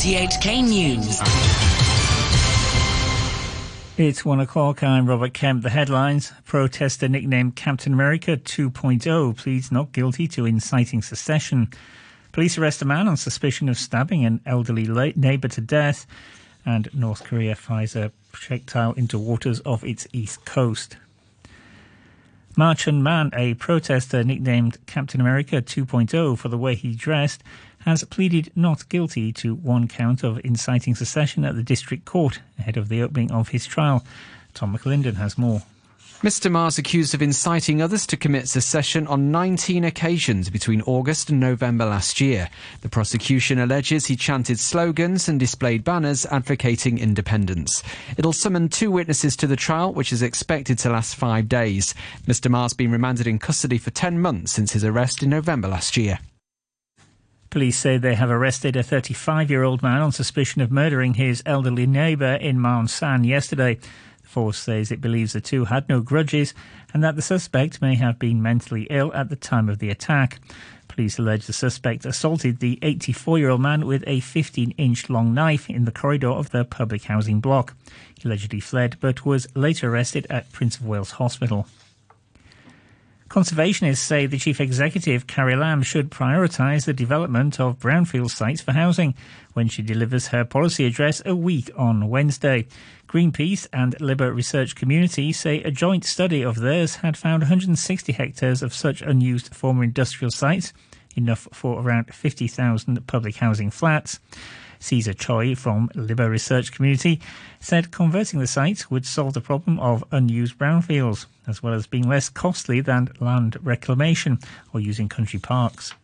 RTHK News. It's one o'clock. I'm Robert Kemp. The headlines Protester nicknamed Captain America 2.0 pleads not guilty to inciting secession. Police arrest a man on suspicion of stabbing an elderly neighbour to death. And North Korea fires a projectile into waters off its east coast. Ma Chun-man, a protester nicknamed Captain America 2.0 for the way he dressed, has pleaded not guilty to one count of inciting secession at the district court ahead of the opening of his trial. Tom McLinden has more. Mr. Ma's accused of inciting others to commit secession on 19 occasions between August and November last year. The prosecution alleges he chanted slogans and displayed banners advocating independence. It'll summon two witnesses to the trial, which is expected to last five days. Mr. Ma's been remanded in custody for 10 months since his arrest in November last year. Police say they have arrested a 35 year old man on suspicion of murdering his elderly neighbour in Ma On Shan yesterday. The force says it believes the two had no grudges and that the suspect may have been mentally ill at the time of the attack. Police allege the suspect assaulted the 84 year old man with a 15 inch long knife in the corridor of the public housing block. He allegedly fled but was later arrested at Prince of Wales Hospital. Conservationists say the chief executive, Carrie Lam, should prioritise the development of brownfield sites for housing when she delivers her policy address a week on Wednesday. Greenpeace and Liber Research Community say a joint study of theirs had found 160 hectares of such unused former industrial sites, enough for around 50,000 public housing flats. Caesar Choi from Liber Research Community said converting the site would solve the problem of unused brownfields, as well as being less costly than land reclamation or using country parks.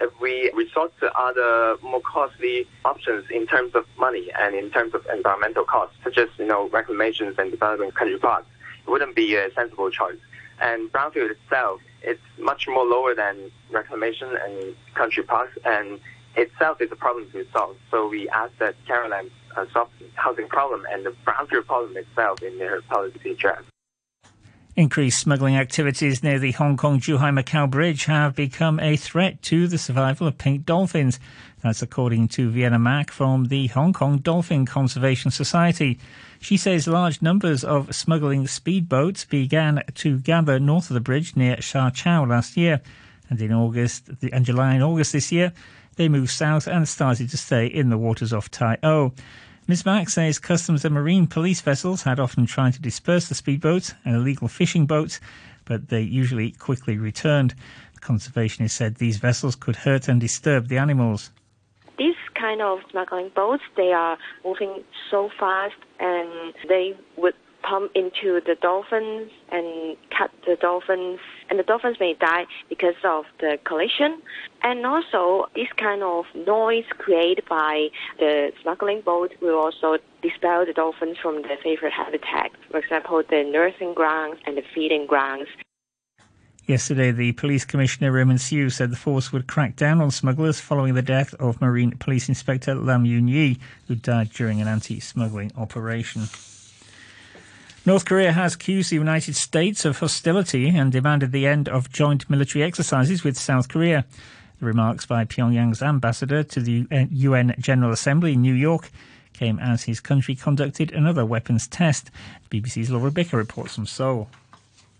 If we resort to other more costly options in terms of money and in terms of environmental costs, such as you know reclamations and developing country parks, it wouldn't be a sensible choice. And brownfield itself, it's much more lower than reclamation and country parks, and itself is a problem to solve. So we ask that Carrie Lam uh, solve the housing problem and the brownfield problem itself in their policy draft. Increased smuggling activities near the Hong Kong Zhuhai Macau Bridge have become a threat to the survival of pink dolphins. That's according to Vienna Mack from the Hong Kong Dolphin Conservation Society. She says large numbers of smuggling speedboats began to gather north of the bridge near Sha Chau last year. And in August, and July and August this year, they moved south and started to stay in the waters off Tai O. Ms. Mack says customs and marine police vessels had often tried to disperse the speedboats and illegal fishing boats, but they usually quickly returned. The conservationist said these vessels could hurt and disturb the animals. These kind of smuggling boats, they are moving so fast and they would pump into the dolphins and cut the dolphins, and the dolphins may die because of the collision. And also, this kind of noise created by the smuggling boat will also dispel the dolphins from their favorite habitat, for example, the nursing grounds and the feeding grounds. Yesterday, the police commissioner Raymond Siu said the force would crack down on smugglers following the death of Marine Police Inspector Lam Yun Yi, who died during an anti-smuggling operation. North Korea has accused the United States of hostility and demanded the end of joint military exercises with South Korea. The remarks by Pyongyang's ambassador to the UN General Assembly in New York came as his country conducted another weapons test. BBC's Laura Bicker reports from Seoul.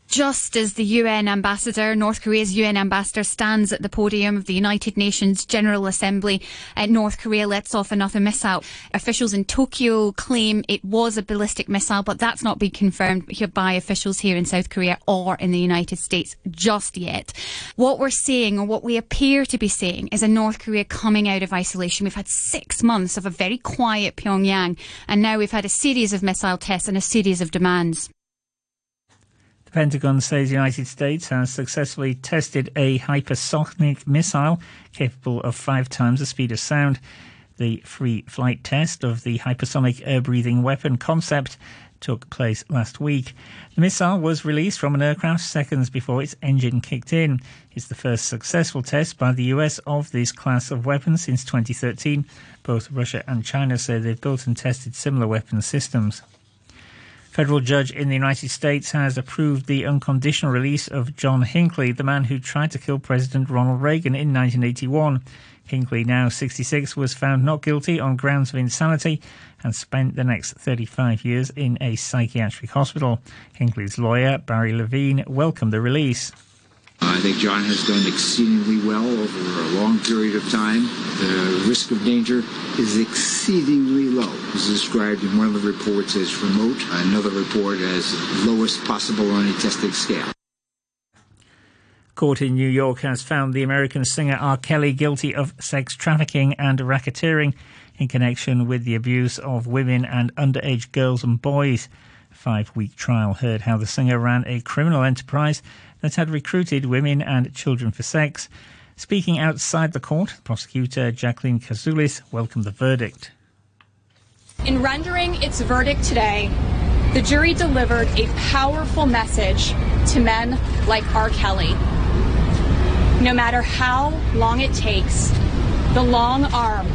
Just as the UN ambassador, North Korea's UN ambassador, stands at the podium of the United Nations General Assembly, North Korea lets off another missile. Officials in Tokyo claim it was a ballistic missile, but that's not been confirmed by officials here in South Korea or in the United States just yet. What we're seeing, or what we appear to be seeing, is a North Korea coming out of isolation. We've had six months of a very quiet Pyongyang, and now we've had a series of missile tests and a series of demands. The Pentagon says the United States has successfully tested a hypersonic missile capable of five times the speed of sound. The free flight test of the hypersonic air breathing weapon concept took place last week. The missile was released from an aircraft seconds before its engine kicked in. It's the first successful test by the US of this class of weapons since 2013. Both Russia and China say they've built and tested similar weapon systems. Federal judge in the United States has approved the unconditional release of John Hinckley, the man who tried to kill President Ronald Reagan in 1981. Hinckley, now 66, was found not guilty on grounds of insanity and spent the next 35 years in a psychiatric hospital. Hinckley's lawyer, Barry Levine, welcomed the release. I think John has done exceedingly well over a long period of time. The risk of danger is exceedingly low. It's described in one of the reports as remote, another report as lowest possible on a testing scale. Court in New York has found the American singer R. Kelly guilty of sex trafficking and racketeering in connection with the abuse of women and underage girls and boys. Five week trial heard how the singer ran a criminal enterprise that had recruited women and children for sex. Speaking outside the court, prosecutor Jacquelyn Kasulis welcomed the verdict. In rendering its verdict today, the jury delivered a powerful message to men like R. Kelly. No matter how long it takes, the long arm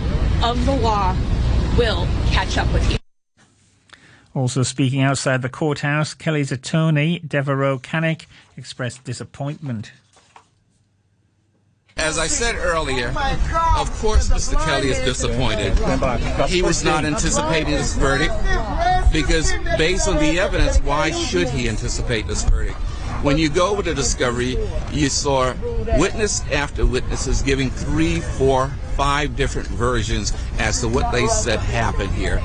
of the law will catch up with you. Also speaking outside the courthouse, Kelly's attorney, Deveraux Cannick, expressed disappointment. As I said earlier, of course Mr. Kelly is disappointed. He was not anticipating this verdict because based on the evidence, why should he anticipate this verdict? When you go over the discovery, you saw witness after witnesses giving three, four, five different versions as to what they said happened here.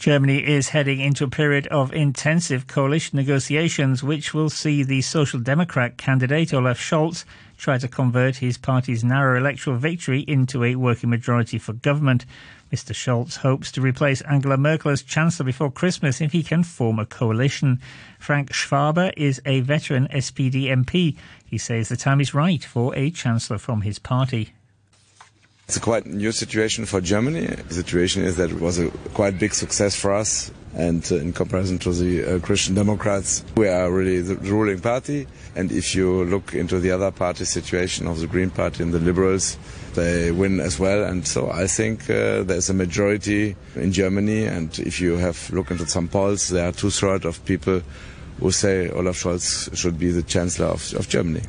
Germany is heading into a period of intensive coalition negotiations, which will see the Social Democrat candidate Olaf Scholz try to convert his party's narrow electoral victory into a working majority for government. Mr. Scholz hopes to replace Angela Merkel as Chancellor before Christmas if he can form a coalition. Frank Schwabe is a veteran SPD MP. He says the time is right for a Chancellor from his party. It's a quite new situation for Germany. The situation is that it was a quite big success for us. And uh, in comparison to the uh, Christian Democrats, we are really the ruling party. And if you look into the other party situation of the Green Party and the Liberals, they win as well. And so I think uh, there's a majority in Germany. And if you have looked into some polls, there are two thirds of people who say Olaf Scholz should be the Chancellor of, of Germany.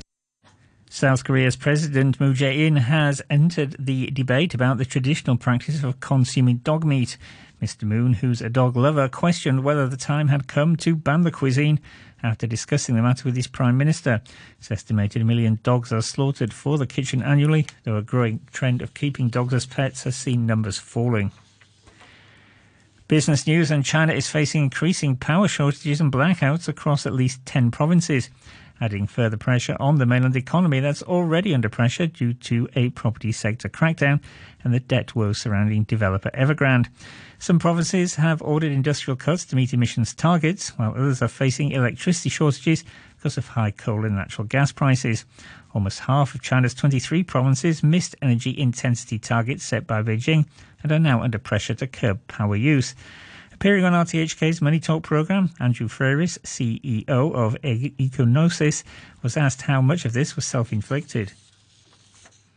South Korea's President Moon Jae-in has entered the debate about the traditional practice of consuming dog meat. Mr. Moon, who's a dog lover, questioned whether the time had come to ban the cuisine after discussing the matter with his Prime Minister. It's estimated a million dogs are slaughtered for the kitchen annually, though a growing trend of keeping dogs as pets has seen numbers falling. Business news and China is facing increasing power shortages and blackouts across at least 10 provinces adding further pressure on the mainland economy that's already under pressure due to a property sector crackdown and the debt woes surrounding developer Evergrande. Some provinces have ordered industrial cuts to meet emissions targets, while others are facing electricity shortages because of high coal and natural gas prices. Almost half of China's 23 provinces missed energy intensity targets set by Beijing and are now under pressure to curb power use. Appearing on RTHK's Money Talk programme, Andrew Freris, CEO of Ecognosis, was asked how much of this was self inflicted.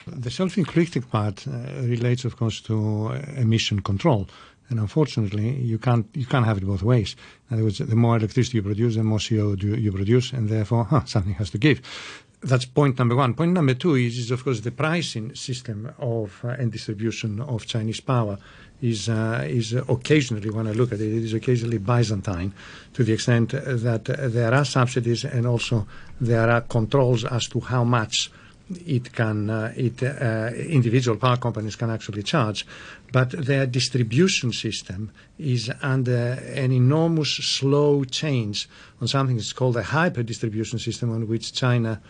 The self inflicted part uh, relates, of course, to uh, emission control. And unfortunately, you can't you can't have it both ways. In other words, the more electricity you produce, the more CO2 you produce, and therefore huh, something has to give. That's point number one. Point number two is, is of course, the pricing system of uh, and distribution of Chinese power is uh, is occasionally, when I look at it, it is occasionally Byzantine, to the extent that there are subsidies and also there are controls as to how much it can uh, it uh, individual power companies can actually charge but their distribution system is under an enormous slow change on something that's called a hyper distribution system on which China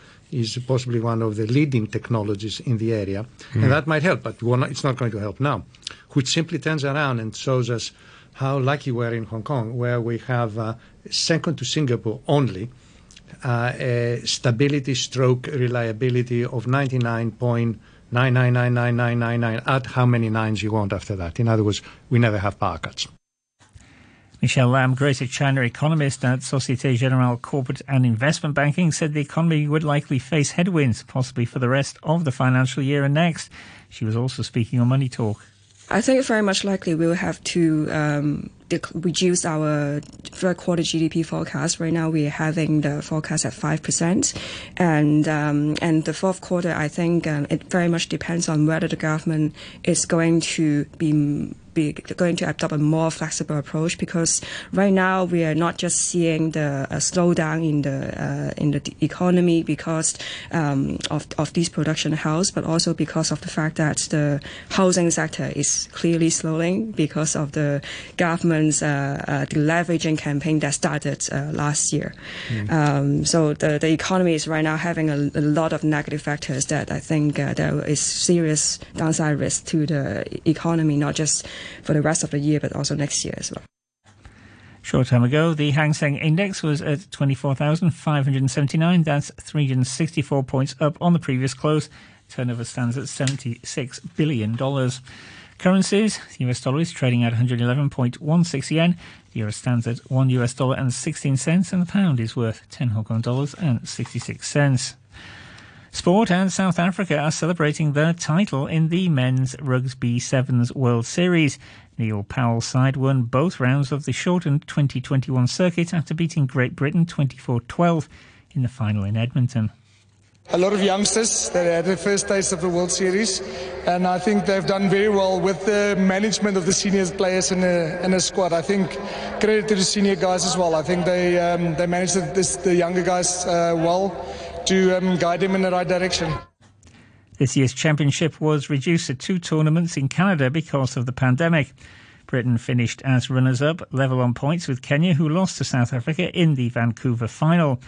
is possibly one of the leading technologies in the area mm. and that might help but not, it's not going to help now which simply turns around and shows us how lucky we are in Hong Kong where we have uh, second to Singapore only uh, a stability stroke reliability of 99.9999999 at how many nines you want after that. In other words, we never have power cuts. Michelle Lam, Greater China economist at Societe Generale Corporate and Investment Banking, said the economy would likely face headwinds, possibly for the rest of the financial year and next. She was also speaking on Money Talk. I think very much likely we will have to um, reduced our third quarter GDP forecast. Right now, we're having the forecast at 5%. And, um, and the fourth quarter, I think um, it very much depends on whether the government is going to be be going to adopt a more flexible approach because right now we are not just seeing the slowdown in the uh, in the economy because um, of of these production house, but also because of the fact that the housing sector is clearly slowing because of the government's uh, uh, deleveraging campaign that started uh, last year. Mm. Um, so the the economy is right now having a, a lot of negative factors that I think uh, there is serious downside risk to the economy, not just for the rest of the year, but also next year as well. Short time ago, the Hang Seng Index was at 24,579. That's 364 points up on the previous close. Turnover stands at $76 billion. Currencies, the US dollar is trading at 111.16 yen. The euro stands at 1 US dollar and 16 cents, and the pound is worth 10 Hong Kong dollars and 66 cents. Sport and South Africa are celebrating their title in the men's Rugby Sevens World Series. Neil Powell's side won both rounds of the shortened 2021 circuit after beating Great Britain 24-12 in the final in Edmonton. A lot of youngsters that had their first taste of the World Series, and I think they've done very well with the management of the senior players in the, in the squad. I think credit to the senior guys as well. I think they um, they managed the, the younger guys uh, well to um, guide him in the right direction. This year's championship was reduced to two tournaments in Canada because of the pandemic. Britain finished as runners up, level on points with Kenya, who lost to South Africa in the Vancouver final.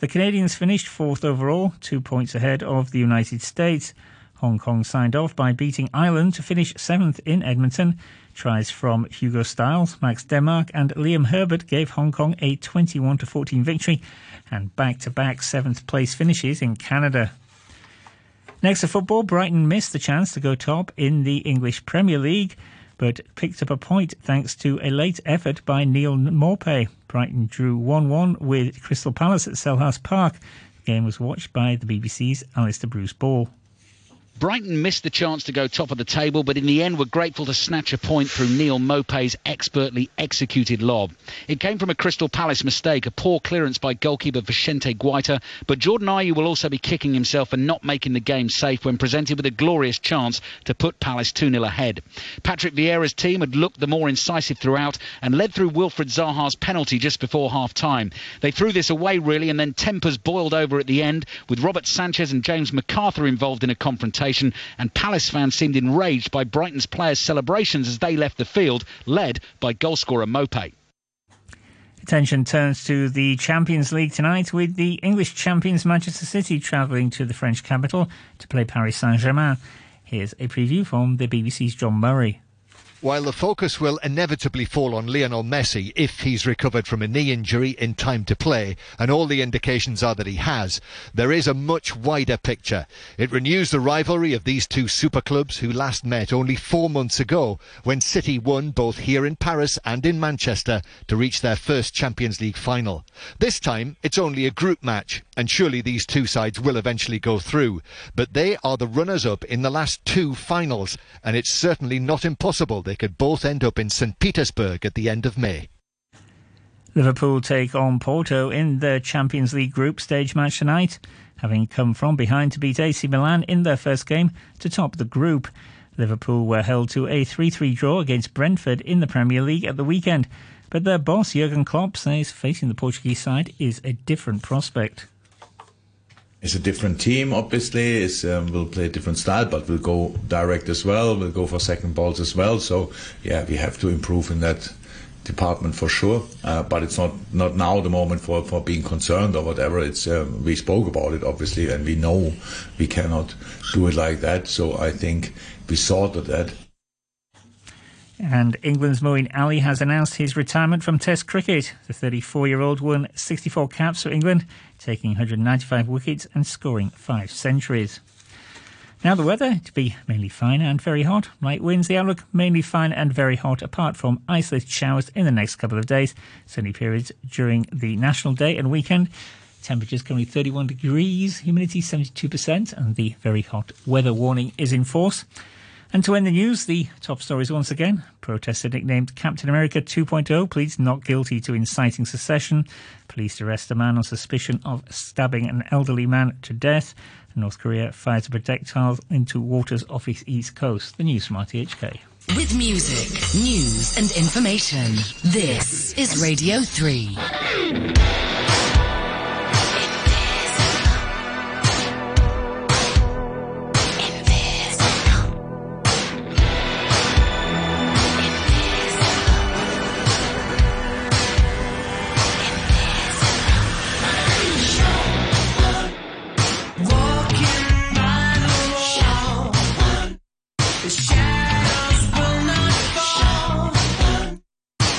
The Canadians finished fourth overall, two points ahead of the United States. Hong Kong signed off by beating Ireland to finish seventh in Edmonton. Tries from Hugo Stiles, Max Denmark, and Liam Herbert gave Hong Kong a 21 14 victory and back to back seventh place finishes in Canada. Next to football, Brighton missed the chance to go top in the English Premier League, but picked up a point thanks to a late effort by Neal Maupay. Brighton drew 1 1 with Crystal Palace at Selhurst Park. The game was watched by the BBC's Alistair Bruce Ball. Brighton missed the chance to go top of the table, but in the end were grateful to snatch a point through Neal Maupay's expertly executed lob. It came from a Crystal Palace mistake, a poor clearance by goalkeeper Vicente Guaita, but Jordan Ayew will also be kicking himself for not making the game safe when presented with a glorious chance to put Palace 2-0 ahead. Patrick Vieira's team had looked the more incisive throughout and led through Wilfried Zaha's penalty just before half-time. They threw this away really and then tempers boiled over at the end with Robert Sanchez and James McArthur involved in a confrontation and Palace fans seemed enraged by Brighton's players' celebrations as they left the field, led by goalscorer Maupay. Attention turns to the Champions League tonight with the English champions Manchester City travelling to the French capital to play Paris Saint Germain. Here's a preview from the BBC's John Murray. While the focus will inevitably fall on Lionel Messi if he's recovered from a knee injury in time to play, and all the indications are that he has, there is a much wider picture. It renews the rivalry of these two super clubs who last met only four months ago when City won both here in Paris and in Manchester to reach their first Champions League final. This time it's only a group match, and surely these two sides will eventually go through. But they are the runners up in the last two finals, and it's certainly not impossible they could both end up in St. Petersburg at the end of May. Liverpool take on Porto in the Champions League group stage match tonight, having come from behind to beat AC Milan in their first game to top the group. Liverpool were held to a 3 3 draw against Brentford in the Premier League at the weekend, but their boss Jurgen Klopp says facing the Portuguese side is a different prospect. It's a different team, obviously. It's, um, we'll play a different style, but we'll go direct as well. We'll go for second balls as well. So, yeah, we have to improve in that department for sure. Uh, but it's not, not now the moment for, for being concerned or whatever. It's um, we spoke about it obviously, and we know we cannot do it like that. So I think we sorted that. And England's Moeen Ali has announced his retirement from Test cricket. The 34 year old won 64 caps for England, taking 195 wickets and scoring five centuries. Now the weather to be mainly fine and very hot. Light winds, the outlook mainly fine and very hot, apart from isolated showers in the next couple of days. Sunny periods during the National Day and weekend. Temperatures currently 31 degrees, humidity 72%, and the very hot weather warning is in force. And to end the news, the top stories once again. Protester nicknamed Captain America 2.0 pleads not guilty to inciting secession. Police arrest a man on suspicion of stabbing an elderly man to death. North Korea fires a projectile into waters off its east coast. The news from RTHK. With music, news, and information, this is Radio 3.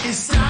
It's time.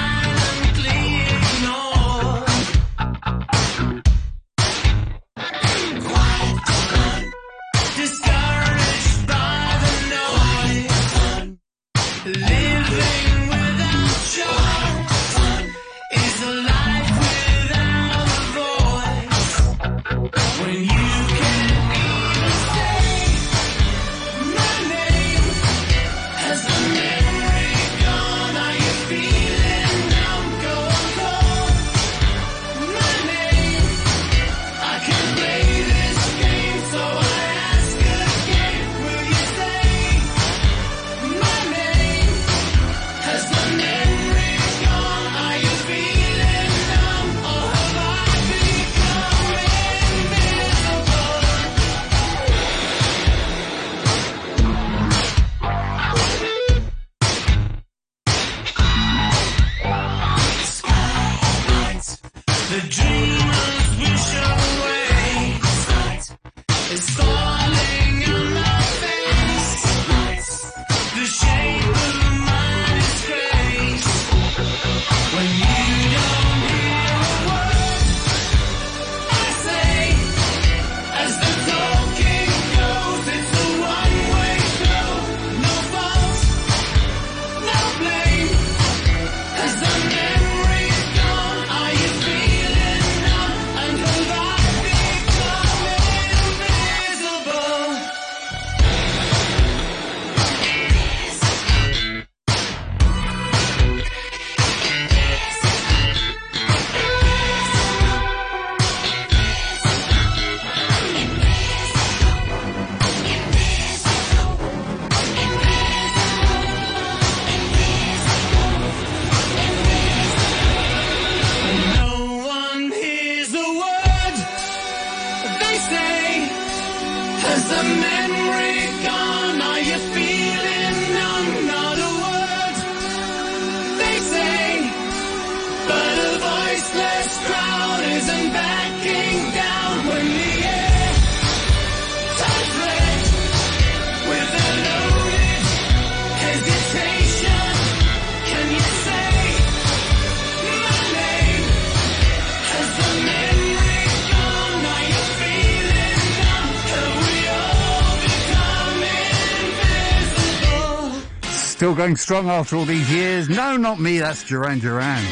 Still going strong after all these years? No, not me, that's Duran Duran.